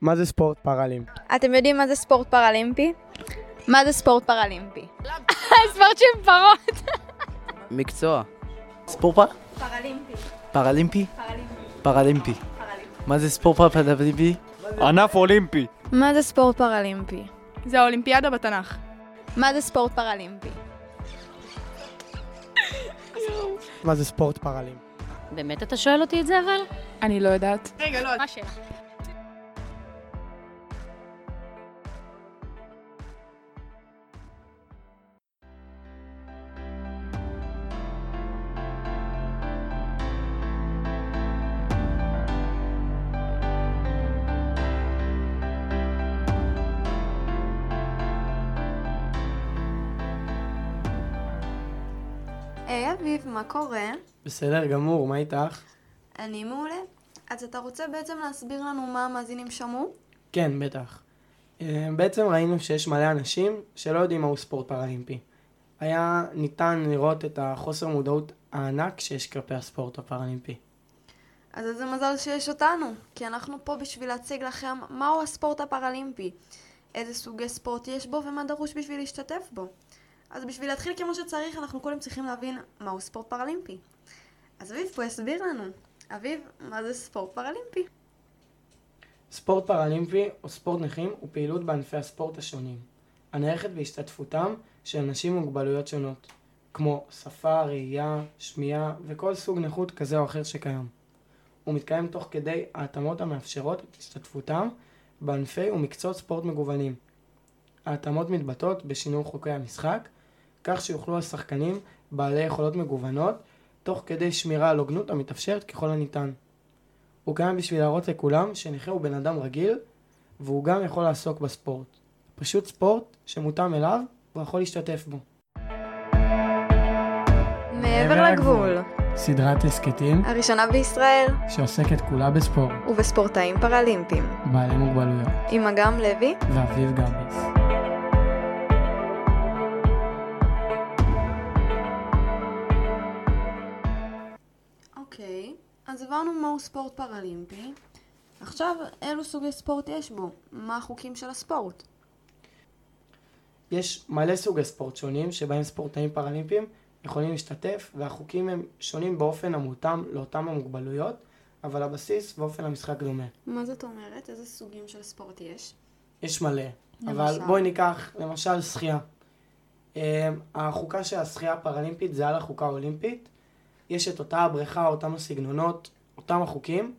מה זה ספורט פראלימפי? אתם יודעים מה זה ספורט פראלימפי? מה זה ספורט פראלימפי? ספורט של פרות. מקצוע. ספורט פר? פראלימפי. פראלימפי? פראלימפי. פראלימפי. מה זה ספורט פראלימפי? ענף אולימפי. מה זה ספורט פראלימפי? זה האולימפיאדה בתנ"ך. מה זה ספורט פראלימפי? מה זה ספורט פראלימפי? באמת אתה שואל אותי את זה אבל? אני לא יודעת. רגע, לא, מה השאלה? היי אביב, מה קורה? בסדר גמור, מה איתך? אני מעולה. אז אתה רוצה בעצם להסביר לנו מה המאזינים שמעו? כן, בטח. אה, בעצם ראינו שיש מלא אנשים שלא יודעים מהו ספורט פראלימפי. היה ניתן לראות את החוסר מודעות הענק שיש כלפי הספורט הפראלימפי. אז איזה מזל שיש אותנו, כי אנחנו פה בשביל להציג לכם מהו הספורט הפראלימפי, איזה סוגי ספורט יש בו ומה דרוש בשביל להשתתף בו. אז בשביל להתחיל כמו שצריך, אנחנו קודם צריכים להבין מהו ספורט פראלימפי. אז אביב פה יסביר לנו. אביב, מה זה ספורט פראלימפי? ספורט פראלימפי או ספורט נכים הוא פעילות בענפי הספורט השונים, הנערכת בהשתתפותם של אנשים עם מוגבלויות שונות, כמו שפה, ראייה, שמיעה וכל סוג נכות כזה או אחר שקיים. הוא מתקיים תוך כדי ההתאמות המאפשרות את השתתפותם בענפי ומקצועות ספורט מגוונים. ההתאמות מתבטאות בשינוי חוקי המשחק, כך שיוכלו השחקנים בעלי יכולות מגוונות, תוך כדי שמירה על הוגנות המתאפשרת ככל הניתן. הוא קיים בשביל להראות לכולם שנכה הוא בן אדם רגיל, והוא גם יכול לעסוק בספורט. פשוט ספורט שמותאם אליו, והוא יכול להשתתף בו. מעבר לגבול, סדרת הסכתים הראשונה בישראל, שעוסקת כולה בספורט, ובספורטאים פראלימפיים, בעלי מוגבלויות, עם אגם לוי, ואביב גביס. אז הבנו מהו ספורט פראלימפי. עכשיו, אילו סוגי ספורט יש בו? מה החוקים של הספורט? יש מלא סוגי ספורט שונים שבהם ספורטאים פראלימפיים יכולים להשתתף, והחוקים הם שונים באופן המותאם לאותם המוגבלויות, אבל הבסיס ואופן המשחק דומה. מה זאת אומרת? איזה סוגים של ספורט יש? יש מלא, אבל למשל? בואי ניקח למשל שחייה. אה, החוקה של השחייה הפראלימפית זה על החוקה האולימפית. יש את אותה הבריכה, אותם הסגנונות, אותם החוקים,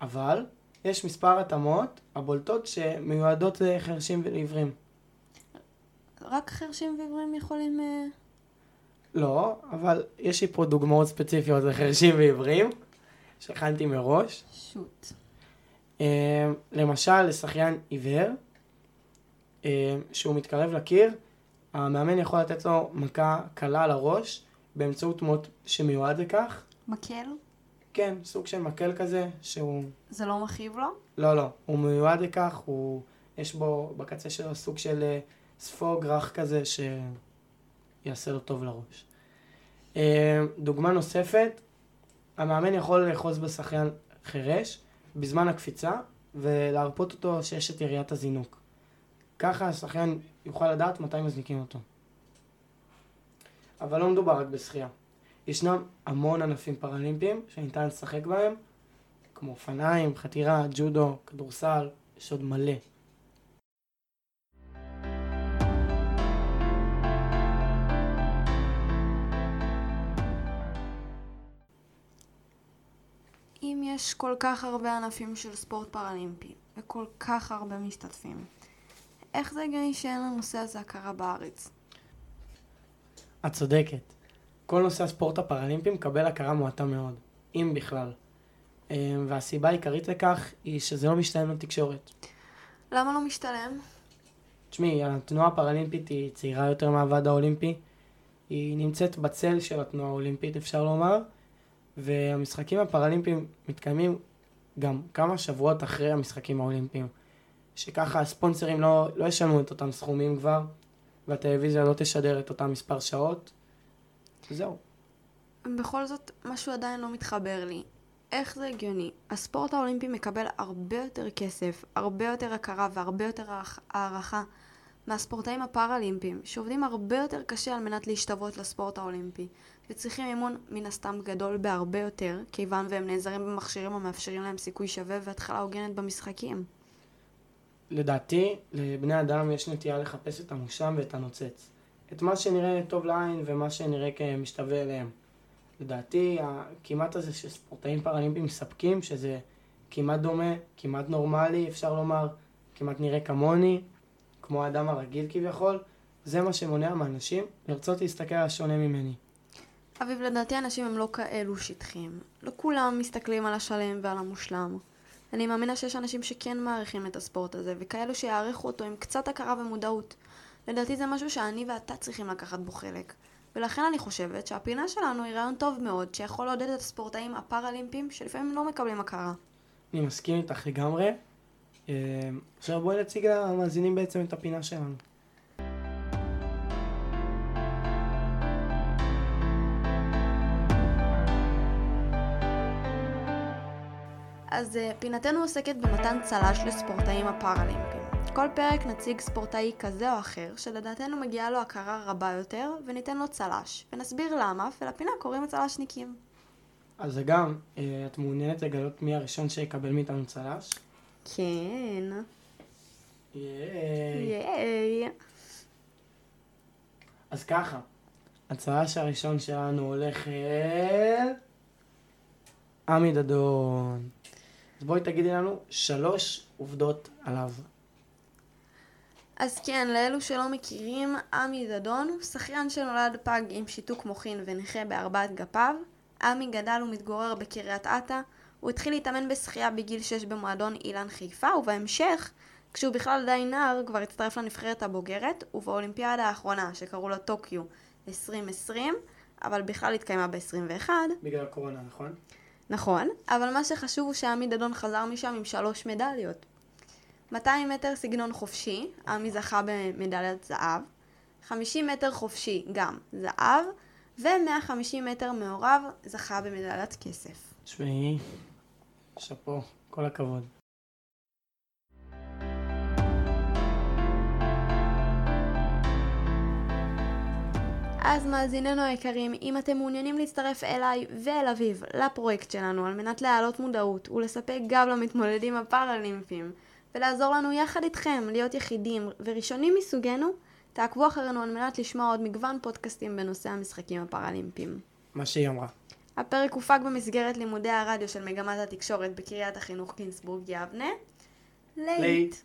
אבל יש מספר התאמות הבולטות שמיועדות לחרשים ולעיוורים. רק חרשים ועיוורים יכולים... אה, לא, אבל יש לי פה דוגמאות ספציפיות לחרשים ועיוורים, שהכנתי מראש. שוט. אה, למשל, לשחיין עיוור, אה, שהוא מתקרב לקיר, המאמן יכול לתת לו מכה קלה על הראש באמצעות מוט שמיועד לכך. מקל? כן, סוג של מקל כזה, שהוא... זה לא מכאיב לו? לא, לא, הוא מיועד לכך, הוא... יש בו בקצה שלו סוג של אה, ספוג רך כזה שיעשה לו טוב לראש. אה, דוגמה נוספת, המאמן יכול לאחוז בשחיין חירש בזמן הקפיצה ולהרפות אותו שיש את יריית הזינוק. ככה השחיין יוכל לדעת מתי מזניקים אותו. אבל לא מדובר רק בשחייה. ישנם המון ענפים פראלימפיים שניתן לשחק בהם, כמו אופניים, חתירה, ג'ודו, כדורסל, יש עוד מלא. אם יש כל כך הרבה ענפים של ספורט פראלימפי וכל כך הרבה משתתפים, איך זה הגיוני שאין לנושא הזה הכרה בארץ? את צודקת. כל נושא הספורט הפראלימפי מקבל הכרה מועטה מאוד, אם בכלל. אה, והסיבה העיקרית לכך היא שזה לא משתלם לתקשורת. למה לא משתלם? תשמעי, התנועה הפראלימפית היא צעירה יותר מהוועד האולימפי. היא נמצאת בצל של התנועה האולימפית, אפשר לומר, והמשחקים הפראלימפיים מתקיימים גם כמה שבועות אחרי המשחקים האולימפיים. שככה הספונסרים לא, לא ישלמו את אותם סכומים כבר, והטלוויזיה לא תשדר את אותם מספר שעות. זהו. בכל זאת, משהו עדיין לא מתחבר לי. איך זה הגיוני? הספורט האולימפי מקבל הרבה יותר כסף, הרבה יותר הכרה והרבה יותר הערכ- הערכה מהספורטאים הפראלימפיים, שעובדים הרבה יותר קשה על מנת להשתוות לספורט האולימפי, וצריכים אימון מן הסתם גדול בהרבה יותר, כיוון והם נעזרים במכשירים המאפשרים להם סיכוי שווה והתחלה הוגנת במשחקים. לדעתי, לבני אדם יש נטייה לחפש את המושם ואת הנוצץ. את מה שנראה טוב לעין ומה שנראה כמשתווה אליהם. לדעתי, הכמעט הזה שספורטאים פראלימפיים מספקים, שזה כמעט דומה, כמעט נורמלי, אפשר לומר, כמעט נראה כמוני, כמו האדם הרגיל כביכול, זה מה שמונע מאנשים לרצות להסתכל על השונה ממני. אביב, לדעתי אנשים הם לא כאלו שטחיים. לא כולם מסתכלים על השלם ועל המושלם. אני מאמינה שיש אנשים שכן מעריכים את הספורט הזה, וכאלו שיעריכו אותו עם קצת הכרה ומודעות. לדעתי זה משהו שאני ואתה צריכים לקחת בו חלק. ולכן אני חושבת שהפינה שלנו היא רעיון טוב מאוד, שיכול לעודד את הספורטאים הפראלימפיים, שלפעמים לא מקבלים הכרה. אני מסכים איתך לגמרי. אה, עכשיו בואי נציג למאזינים בעצם את הפינה שלנו. אז uh, פינתנו עוסקת במתן צל"ש לספורטאים הפראלימפיים. כל פרק נציג ספורטאי כזה או אחר, שלדעתנו מגיעה לו הכרה רבה יותר, וניתן לו צל"ש, ונסביר למה, ולפינה קוראים הצל"שניקים. אז זה גם, אה, את מעוניינת לגלות מי הראשון שיקבל מאיתנו צל"ש? כן. ייי. ייי. אז ככה, הצל"ש הראשון שלנו הולך אל... עמי דדון. אז בואי תגידי לנו שלוש עובדות עליו. אז כן, לאלו שלא מכירים, עמי דדון הוא שחיין שנולד פג עם שיתוק מוחין ונכה בארבעת גפיו. עמי גדל ומתגורר בקריית אתא. הוא התחיל להתאמן בשחייה בגיל 6 במועדון אילן חיפה, ובהמשך, כשהוא בכלל עדיין נער, כבר הצטרף לנבחרת הבוגרת, ובאולימפיאדה האחרונה, שקראו לה טוקיו 2020, אבל בכלל התקיימה ב-21, בגלל הקורונה, נכון? נכון, אבל מה שחשוב הוא שעמי דדון חזר משם עם שלוש מדליות. 200 מטר סגנון חופשי, עמי זכה במדליית זהב, 50 מטר חופשי גם זהב, ו-150 מטר מעורב זכה במדליית כסף. תשמעי, שאפו, כל הכבוד. אז מאזיננו היקרים, אם אתם מעוניינים להצטרף אליי ואל אביב לפרויקט שלנו על מנת להעלות מודעות ולספק גב למתמודדים הפראלימפיים ולעזור לנו יחד איתכם להיות יחידים וראשונים מסוגנו, תעקבו אחרינו על מנת לשמוע עוד מגוון פודקאסטים בנושא המשחקים הפראלימפיים. מה שהיא אמרה. הפרק הופק במסגרת לימודי הרדיו של מגמת התקשורת בקריית החינוך גינסבורג יבנה. לייט. לייט.